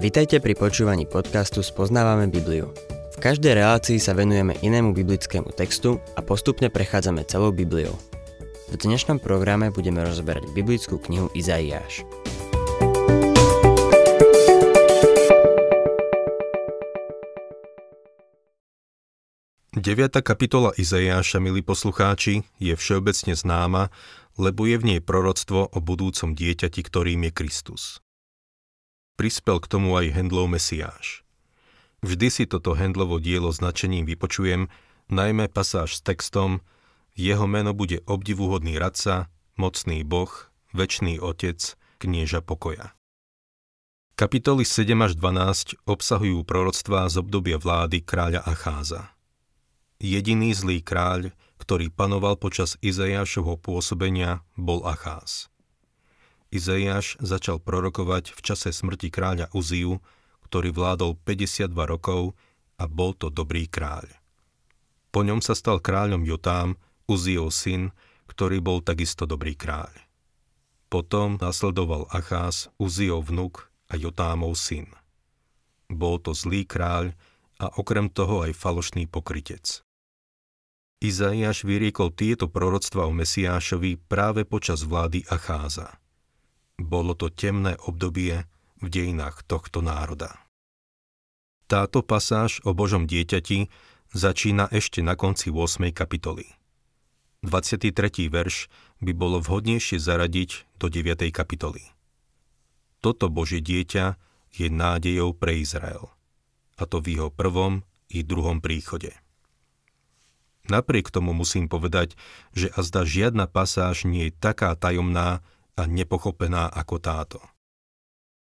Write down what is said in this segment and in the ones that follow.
Vitajte pri počúvaní podcastu Spoznávame Bibliu. V každej relácii sa venujeme inému biblickému textu a postupne prechádzame celou Bibliou. V dnešnom programe budeme rozberať biblickú knihu Izaiáš. Deviata kapitola Izaiáša, milí poslucháči, je všeobecne známa, lebo je v nej proroctvo o budúcom dieťati, ktorým je Kristus prispel k tomu aj Hendlov Mesiáš. Vždy si toto Hendlovo dielo značením vypočujem, najmä pasáž s textom Jeho meno bude obdivuhodný radca, mocný boh, väčší otec, knieža pokoja. Kapitoly 7 až 12 obsahujú proroctvá z obdobia vlády kráľa Acháza. Jediný zlý kráľ, ktorý panoval počas Izajášovho pôsobenia, bol Acház. Izaiáš začal prorokovať v čase smrti kráľa Uziu, ktorý vládol 52 rokov a bol to dobrý kráľ. Po ňom sa stal kráľom Jotám, Uziov syn, ktorý bol takisto dobrý kráľ. Potom nasledoval Acház, Uziov vnuk a Jotámov syn. Bol to zlý kráľ a okrem toho aj falošný pokrytec. Izaiáš vyriekol tieto proroctva o Mesiášovi práve počas vlády Acháza. Bolo to temné obdobie v dejinách tohto národa. Táto pasáž o Božom dieťati začína ešte na konci 8. kapitoly. 23. verš by bolo vhodnejšie zaradiť do 9. kapitoly. Toto Božie dieťa je nádejou pre Izrael, a to v jeho prvom i druhom príchode. Napriek tomu musím povedať, že azda žiadna pasáž nie je taká tajomná, a nepochopená ako táto.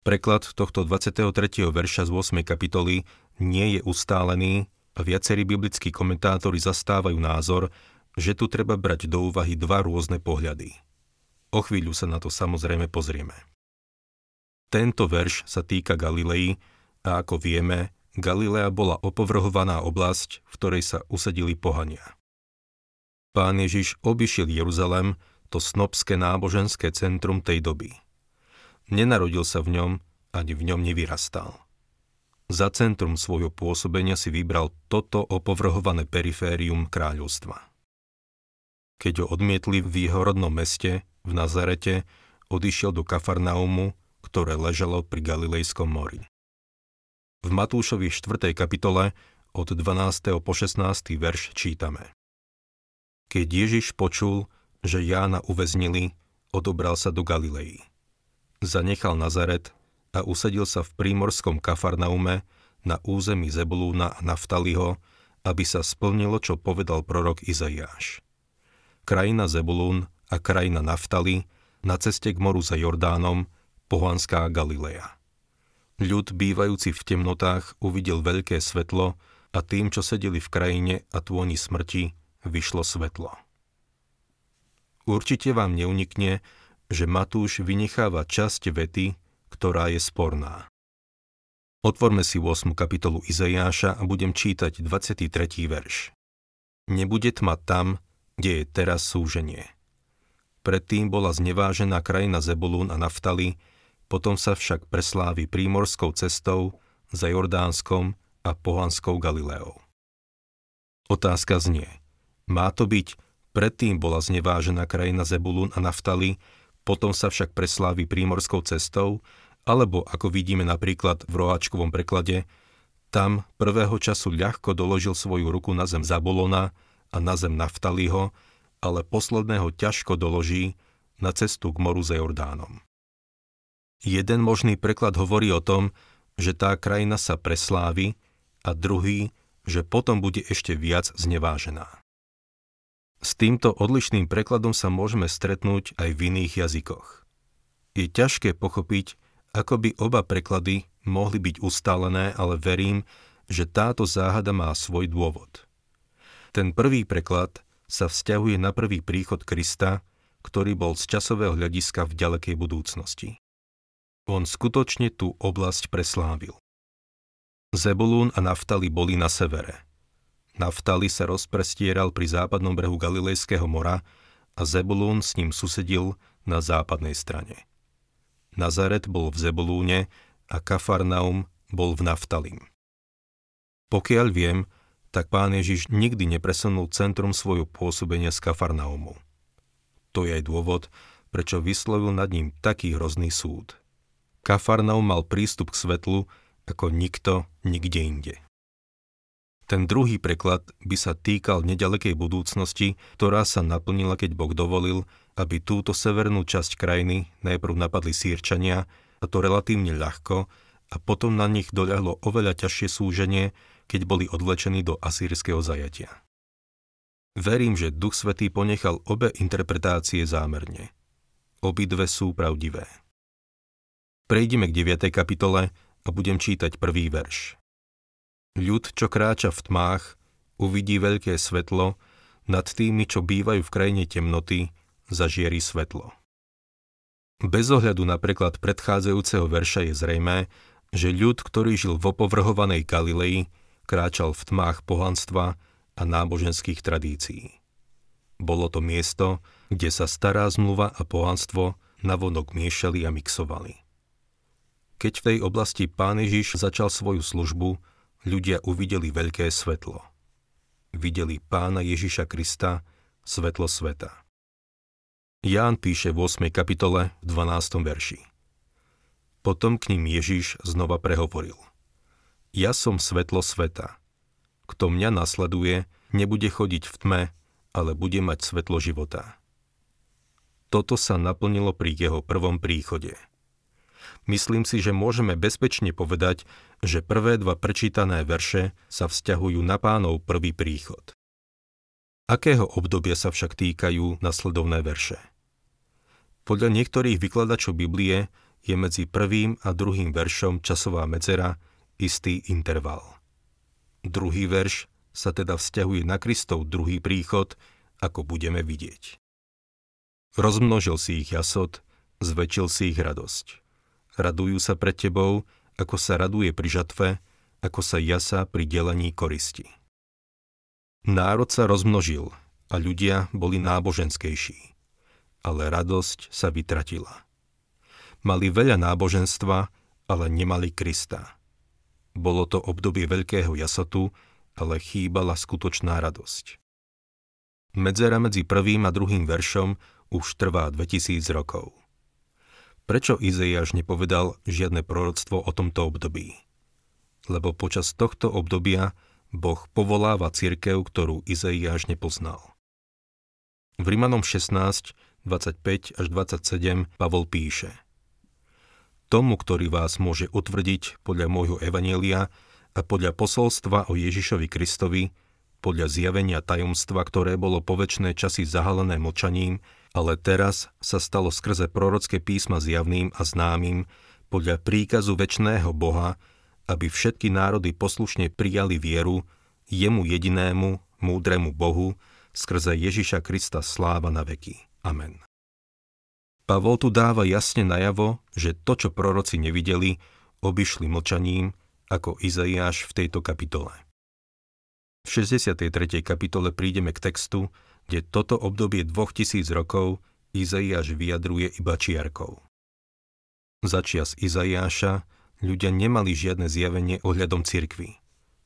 Preklad tohto 23. verša z 8. kapitoly nie je ustálený a viacerí biblickí komentátori zastávajú názor, že tu treba brať do úvahy dva rôzne pohľady. O chvíľu sa na to samozrejme pozrieme. Tento verš sa týka Galilei a ako vieme, Galilea bola opovrhovaná oblasť, v ktorej sa usadili pohania. Pán Ježiš obišiel Jeruzalem to snobské náboženské centrum tej doby. Nenarodil sa v ňom, ani v ňom nevyrastal. Za centrum svojho pôsobenia si vybral toto opovrhované periférium kráľovstva. Keď ho odmietli v jeho rodnom meste, v Nazarete, odišiel do Kafarnaumu, ktoré ležalo pri Galilejskom mori. V Matúšovi 4. kapitole od 12. po 16. verš čítame. Keď Ježiš počul, že Jána uväznili, odobral sa do Galilei. Zanechal Nazaret a usadil sa v prímorskom Kafarnaume na území Zebulúna a Naftaliho, aby sa splnilo, čo povedal prorok Izaiáš. Krajina Zebulún a krajina Naftali na ceste k moru za Jordánom, pohanská Galilea. Ľud bývajúci v temnotách uvidel veľké svetlo a tým, čo sedeli v krajine a tôni smrti, vyšlo svetlo. Určite vám neunikne, že Matúš vynecháva časť vety, ktorá je sporná. Otvorme si 8. kapitolu Izaiáša a budem čítať 23. verš. Nebude tma tam, kde je teraz súženie. Predtým bola znevážená krajina Zebulún a Naftali, potom sa však preslávi prímorskou cestou za Jordánskom a pohanskou Galileou. Otázka znie, má to byť Predtým bola znevážená krajina Zebulun a Naftali, potom sa však preslávi prímorskou cestou, alebo ako vidíme napríklad v roháčkovom preklade, tam prvého času ľahko doložil svoju ruku na zem Zabulona a na zem Naftaliho, ale posledného ťažko doloží na cestu k moru za Jordánom. Jeden možný preklad hovorí o tom, že tá krajina sa preslávi a druhý, že potom bude ešte viac znevážená. S týmto odlišným prekladom sa môžeme stretnúť aj v iných jazykoch. Je ťažké pochopiť, ako by oba preklady mohli byť ustálené, ale verím, že táto záhada má svoj dôvod. Ten prvý preklad sa vzťahuje na prvý príchod Krista, ktorý bol z časového hľadiska v ďalekej budúcnosti. On skutočne tú oblasť preslávil. Zebulún a Naftali boli na severe – Naftali sa rozprestieral pri západnom brehu Galilejského mora a Zebulún s ním susedil na západnej strane. Nazaret bol v Zebulúne a Kafarnaum bol v Naftalim. Pokiaľ viem, tak pán Ježiš nikdy nepresunul centrum svojho pôsobenia z Kafarnaumu. To je aj dôvod, prečo vyslovil nad ním taký hrozný súd. Kafarnaum mal prístup k svetlu ako nikto nikde inde. Ten druhý preklad by sa týkal nedalekej budúcnosti, ktorá sa naplnila, keď Boh dovolil, aby túto severnú časť krajiny najprv napadli sírčania, a to relatívne ľahko, a potom na nich doľahlo oveľa ťažšie súženie, keď boli odvlečení do asýrskeho zajatia. Verím, že Duch Svetý ponechal obe interpretácie zámerne. Obidve sú pravdivé. Prejdime k 9. kapitole a budem čítať prvý verš. Ľud, čo kráča v tmách, uvidí veľké svetlo, nad tými, čo bývajú v krajine temnoty, zažieri svetlo. Bez ohľadu na preklad predchádzajúceho verša je zrejmé, že ľud, ktorý žil v opovrhovanej Galilei, kráčal v tmách pohanstva a náboženských tradícií. Bolo to miesto, kde sa stará zmluva a pohanstvo navonok miešali a mixovali. Keď v tej oblasti pán Ježiš začal svoju službu, ľudia uvideli veľké svetlo. Videli pána Ježiša Krista, svetlo sveta. Ján píše v 8. kapitole v 12. verši. Potom k ním Ježiš znova prehovoril. Ja som svetlo sveta. Kto mňa nasleduje, nebude chodiť v tme, ale bude mať svetlo života. Toto sa naplnilo pri jeho prvom príchode. Myslím si, že môžeme bezpečne povedať, že prvé dva prečítané verše sa vzťahujú na pánov prvý príchod. Akého obdobia sa však týkajú nasledovné verše? Podľa niektorých vykladačov Biblie je medzi prvým a druhým veršom časová medzera istý interval. Druhý verš sa teda vzťahuje na Kristov druhý príchod, ako budeme vidieť. Rozmnožil si ich jasot, zväčšil si ich radosť. Radujú sa pred tebou, ako sa raduje pri žatve, ako sa jasa pri delení koristi. Národ sa rozmnožil a ľudia boli náboženskejší, ale radosť sa vytratila. Mali veľa náboženstva, ale nemali Krista. Bolo to obdobie veľkého jasotu, ale chýbala skutočná radosť. Medzera medzi prvým a druhým veršom už trvá 2000 rokov. Prečo Izaiáš nepovedal žiadne proroctvo o tomto období? Lebo počas tohto obdobia Boh povoláva cirkev, ktorú Izaiáš nepoznal. V Rimanom 16, 25 až 27 Pavol píše – tomu, ktorý vás môže utvrdiť podľa môjho evanielia a podľa posolstva o Ježišovi Kristovi, podľa zjavenia tajomstva, ktoré bolo po väčšie časy zahalené močaním, ale teraz sa stalo skrze prorocké písma zjavným a známym, podľa príkazu väčšného Boha, aby všetky národy poslušne prijali vieru, jemu jedinému, múdremu Bohu, skrze Ježiša Krista sláva na veky. Amen. Pavol tu dáva jasne najavo, že to, čo proroci nevideli, obišli mlčaním, ako Izaiáš v tejto kapitole. V 63. kapitole prídeme k textu, kde toto obdobie dvoch tisíc rokov Izaiáš vyjadruje iba čiarkou. Začias Izaiáša ľudia nemali žiadne zjavenie ohľadom cirkvy,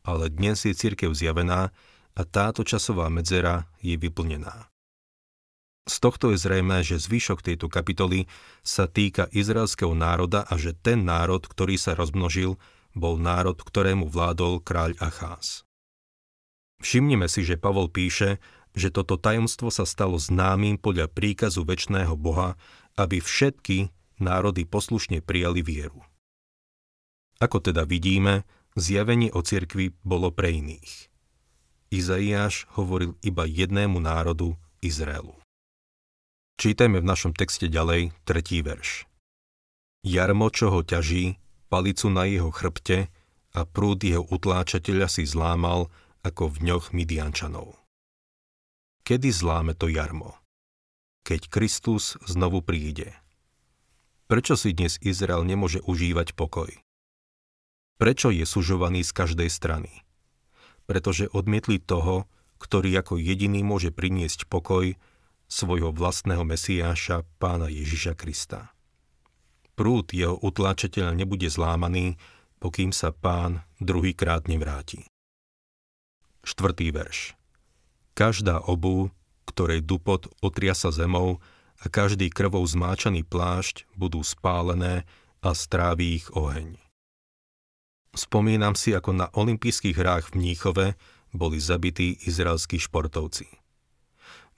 ale dnes je cirkev zjavená a táto časová medzera je vyplnená. Z tohto je zrejme, že zvyšok tejto kapitoly sa týka izraelského národa a že ten národ, ktorý sa rozmnožil, bol národ, ktorému vládol kráľ Acház. Všimnime si, že Pavol píše, že toto tajomstvo sa stalo známym podľa príkazu väčšného Boha, aby všetky národy poslušne prijali vieru. Ako teda vidíme, zjavenie o cirkvi bolo pre iných. Izaiáš hovoril iba jednému národu, Izraelu. Čítajme v našom texte ďalej tretí verš. Jarmo, čo ho ťaží, palicu na jeho chrbte a prúd jeho utláčateľa si zlámal ako v ňoch Midiančanov. Kedy zláme to jarmo? Keď Kristus znovu príde. Prečo si dnes Izrael nemôže užívať pokoj? Prečo je sužovaný z každej strany? Pretože odmietli toho, ktorý ako jediný môže priniesť pokoj svojho vlastného Mesiáša, pána Ježiša Krista. prúd jeho utláčateľa nebude zlámaný, pokým sa pán druhýkrát nevráti. Štvrtý verš. Každá obu, ktorej dupot otriasa zemou a každý krvou zmáčaný plášť budú spálené a stráví ich oheň. Spomínam si, ako na olympijských hrách v Mníchove boli zabití izraelskí športovci.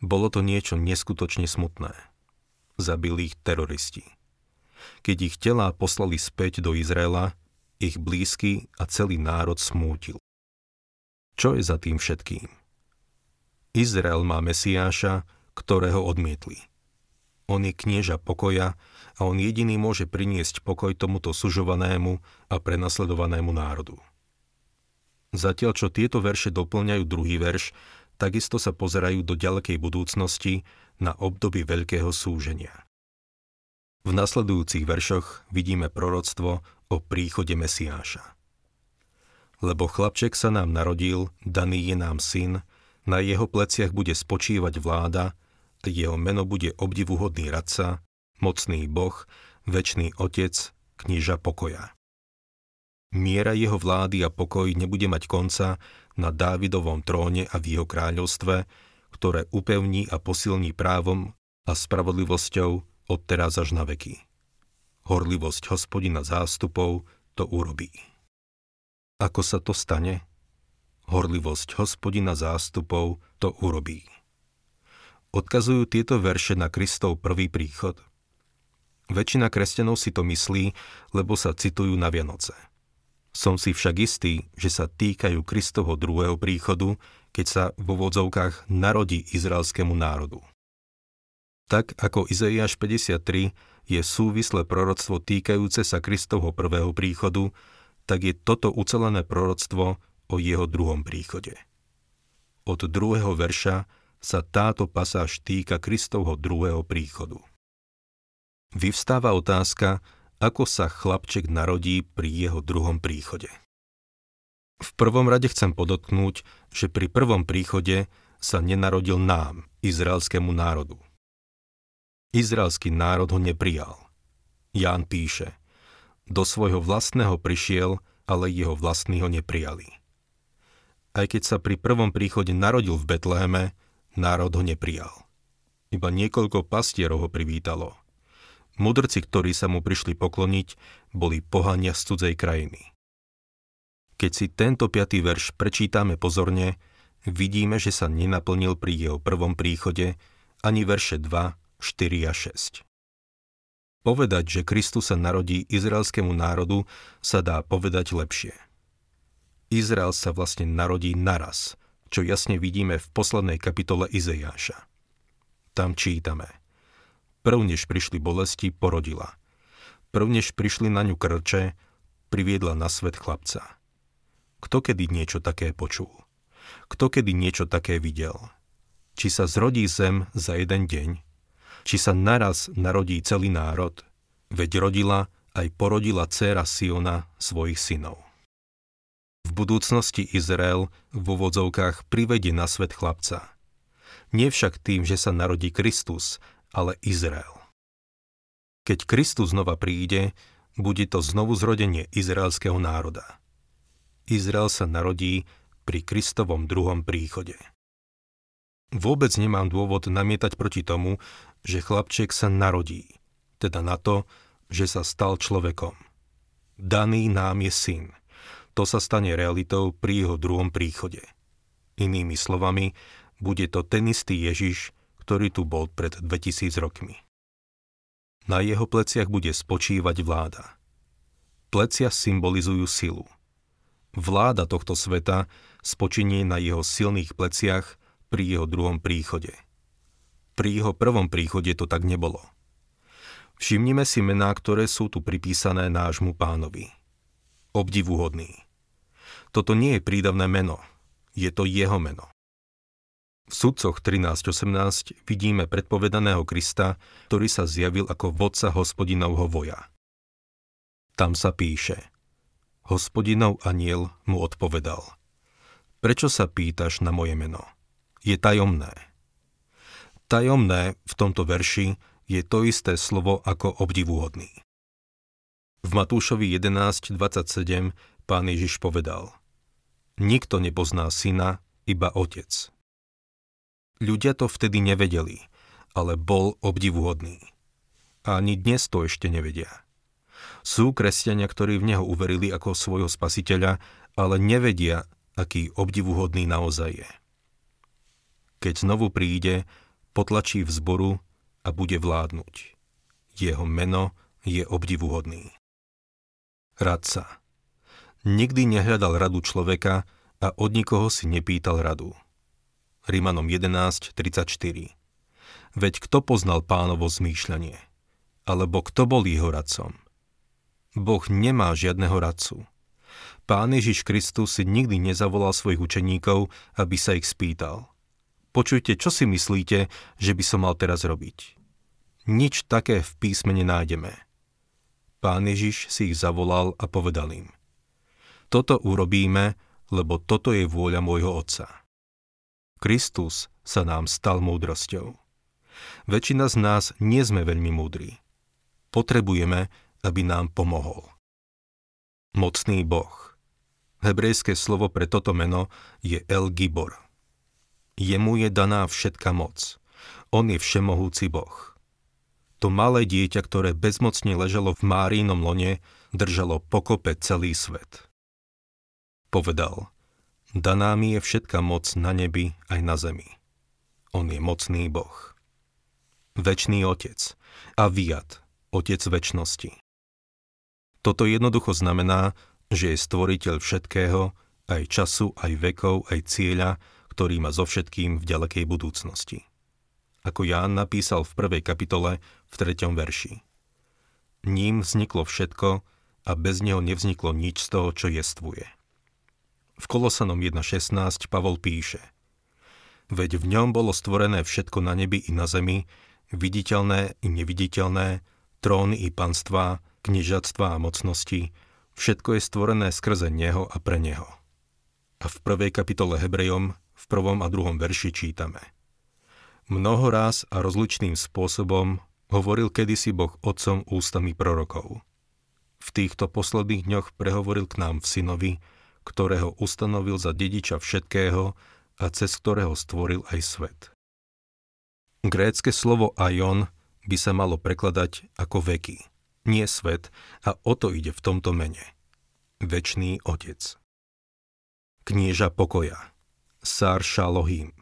Bolo to niečo neskutočne smutné. Zabili ich teroristi. Keď ich telá poslali späť do Izraela, ich blízky a celý národ smútil. Čo je za tým všetkým? Izrael má Mesiáša, ktorého odmietli. On je knieža pokoja a on jediný môže priniesť pokoj tomuto sužovanému a prenasledovanému národu. Zatiaľ, čo tieto verše doplňajú druhý verš, takisto sa pozerajú do ďalekej budúcnosti na obdobie veľkého súženia. V nasledujúcich veršoch vidíme proroctvo o príchode Mesiáša. Lebo chlapček sa nám narodil, daný je nám syn, na jeho pleciach bude spočívať vláda, jeho meno bude obdivuhodný radca, mocný boh, väčší otec, kniža pokoja. Miera jeho vlády a pokoj nebude mať konca na Dávidovom tróne a v jeho kráľovstve, ktoré upevní a posilní právom a spravodlivosťou od teraz až na veky. Horlivosť hospodina zástupov to urobí. Ako sa to stane? Horlivosť hospodina zástupov to urobí. Odkazujú tieto verše na Kristov prvý príchod. Väčšina kresťanov si to myslí, lebo sa citujú na Vianoce. Som si však istý, že sa týkajú Kristovho druhého príchodu, keď sa vo vodzovkách narodí izraelskému národu. Tak ako Izaiáš 53 je súvislé proroctvo týkajúce sa Kristovho prvého príchodu, tak je toto ucelené proroctvo o jeho druhom príchode. Od druhého verša sa táto pasáž týka Kristovho druhého príchodu. Vyvstáva otázka, ako sa chlapček narodí pri jeho druhom príchode. V prvom rade chcem podotknúť, že pri prvom príchode sa nenarodil nám, izraelskému národu. Izraelský národ ho neprijal. Ján píše, do svojho vlastného prišiel, ale jeho vlastní ho neprijali aj keď sa pri prvom príchode narodil v Betleheme, národ ho neprijal. Iba niekoľko pastierov ho privítalo. Mudrci, ktorí sa mu prišli pokloniť, boli pohania z cudzej krajiny. Keď si tento piatý verš prečítame pozorne, vidíme, že sa nenaplnil pri jeho prvom príchode ani verše 2, 4 a 6. Povedať, že Kristus sa narodí izraelskému národu, sa dá povedať lepšie. Izrael sa vlastne narodí naraz, čo jasne vidíme v poslednej kapitole Izejáša. Tam čítame. Prv než prišli bolesti, porodila. Prv než prišli na ňu krče, priviedla na svet chlapca. Kto kedy niečo také počul? Kto kedy niečo také videl? Či sa zrodí zem za jeden deň? Či sa naraz narodí celý národ? Veď rodila aj porodila dcéra Siona svojich synov. Budúcnosti Izrael v úvodzovkách privedie na svet chlapca. Nie však tým, že sa narodí Kristus, ale Izrael. Keď Kristus znova príde, bude to znovu zrodenie izraelského národa. Izrael sa narodí pri Kristovom druhom príchode. Vôbec nemám dôvod namietať proti tomu, že chlapček sa narodí, teda na to, že sa stal človekom. Daný nám je syn – to sa stane realitou pri jeho druhom príchode. Inými slovami, bude to ten istý Ježiš, ktorý tu bol pred 2000 rokmi. Na jeho pleciach bude spočívať vláda. Plecia symbolizujú silu. Vláda tohto sveta spočinie na jeho silných pleciach pri jeho druhom príchode. Pri jeho prvom príchode to tak nebolo. Všimnime si mená, ktoré sú tu pripísané nášmu pánovi. Obdivuhodný. Toto nie je prídavné meno, je to jeho meno. V sudcoch 13.18 vidíme predpovedaného Krista, ktorý sa zjavil ako vodca hospodinovho voja. Tam sa píše Hospodinov aniel mu odpovedal Prečo sa pýtaš na moje meno? Je tajomné. Tajomné v tomto verši je to isté slovo ako obdivuhodný. V Matúšovi 11.27 pán Ježiš povedal Nikto nepozná syna, iba otec. Ľudia to vtedy nevedeli, ale bol obdivuhodný. A ani dnes to ešte nevedia. Sú kresťania, ktorí v Neho uverili ako svojho spasiteľa, ale nevedia, aký obdivuhodný naozaj je. Keď znovu príde, potlačí vzboru a bude vládnuť. Jeho meno je obdivuhodný. Radca. Nikdy nehľadal radu človeka a od nikoho si nepýtal radu. Rimanom 11.34 Veď kto poznal pánovo zmýšľanie? Alebo kto bol jeho radcom? Boh nemá žiadneho radcu. Pán Ježiš Kristus si nikdy nezavolal svojich učeníkov, aby sa ich spýtal. Počujte, čo si myslíte, že by som mal teraz robiť? Nič také v písme nenájdeme. Pán Ježiš si ich zavolal a povedal im. Toto urobíme, lebo toto je vôľa môjho Otca. Kristus sa nám stal múdrosťou. Väčšina z nás nie sme veľmi múdri. Potrebujeme, aby nám pomohol. Mocný Boh. Hebrejské slovo pre toto meno je El Gibor. Jemu je daná všetka moc. On je všemohúci Boh. To malé dieťa, ktoré bezmocne ležalo v Márínom lone, držalo pokope celý svet. Povedal, daná mi je všetka moc na nebi aj na zemi. On je mocný Boh. Večný Otec a Viat, Otec väčnosti. Toto jednoducho znamená, že je stvoriteľ všetkého, aj času, aj vekov, aj cieľa, ktorý má so všetkým v ďalekej budúcnosti. Ako Ján napísal v prvej kapitole v treťom verši. Ním vzniklo všetko a bez neho nevzniklo nič z toho, čo jestvuje. V Kolosanom 1.16 Pavol píše Veď v ňom bolo stvorené všetko na nebi i na zemi, viditeľné i neviditeľné, tróny i panstvá, kniežatstva a mocnosti, Všetko je stvorené skrze Neho a pre Neho. A v prvej kapitole Hebrejom, v prvom a druhom verši čítame. Mnoho raz a rozličným spôsobom hovoril kedysi Boh otcom ústami prorokov. V týchto posledných dňoch prehovoril k nám v synovi, ktorého ustanovil za dediča všetkého a cez ktorého stvoril aj svet. Grécke slovo aion by sa malo prekladať ako veky nie svet a o to ide v tomto mene. Večný Otec. Knieža pokoja. Sár Šalohim.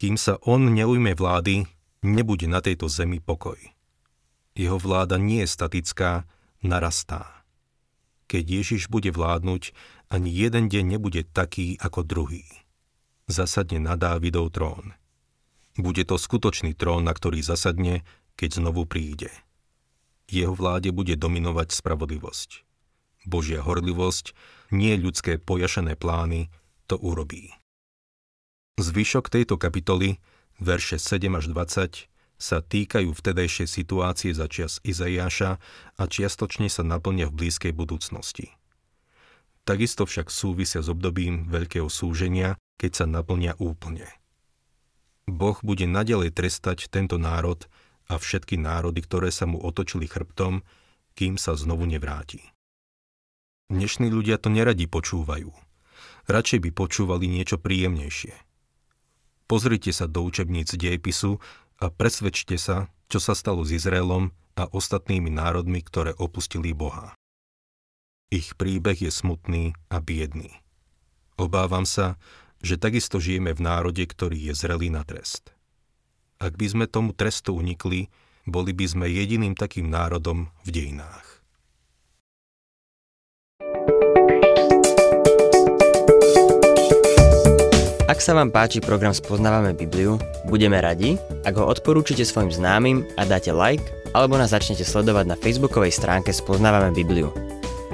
Kým sa on neujme vlády, nebude na tejto zemi pokoj. Jeho vláda nie je statická, narastá. Keď Ježiš bude vládnuť, ani jeden deň nebude taký ako druhý. Zasadne na Dávidov trón. Bude to skutočný trón, na ktorý zasadne, keď znovu príde jeho vláde bude dominovať spravodlivosť. Božia horlivosť, nie ľudské pojašené plány, to urobí. Zvyšok tejto kapitoly, verše 7 až 20, sa týkajú vtedajšej situácie za čias Izaiáša a čiastočne sa naplnia v blízkej budúcnosti. Takisto však súvisia s obdobím veľkého súženia, keď sa naplnia úplne. Boh bude nadalej trestať tento národ a všetky národy, ktoré sa mu otočili chrbtom, kým sa znovu nevráti. Dnešní ľudia to neradi počúvajú. Radšej by počúvali niečo príjemnejšie. Pozrite sa do učebníc dejepisu a presvedčte sa, čo sa stalo s Izraelom a ostatnými národmi, ktoré opustili Boha. Ich príbeh je smutný a biedný. Obávam sa, že takisto žijeme v národe, ktorý je zrelý na trest. Ak by sme tomu trestu unikli, boli by sme jediným takým národom v dejinách. Ak sa vám páči program Spoznávame Bibliu, budeme radi, ak ho odporúčite svojim známym a dáte like, alebo nás začnete sledovať na facebookovej stránke Spoznávame Bibliu.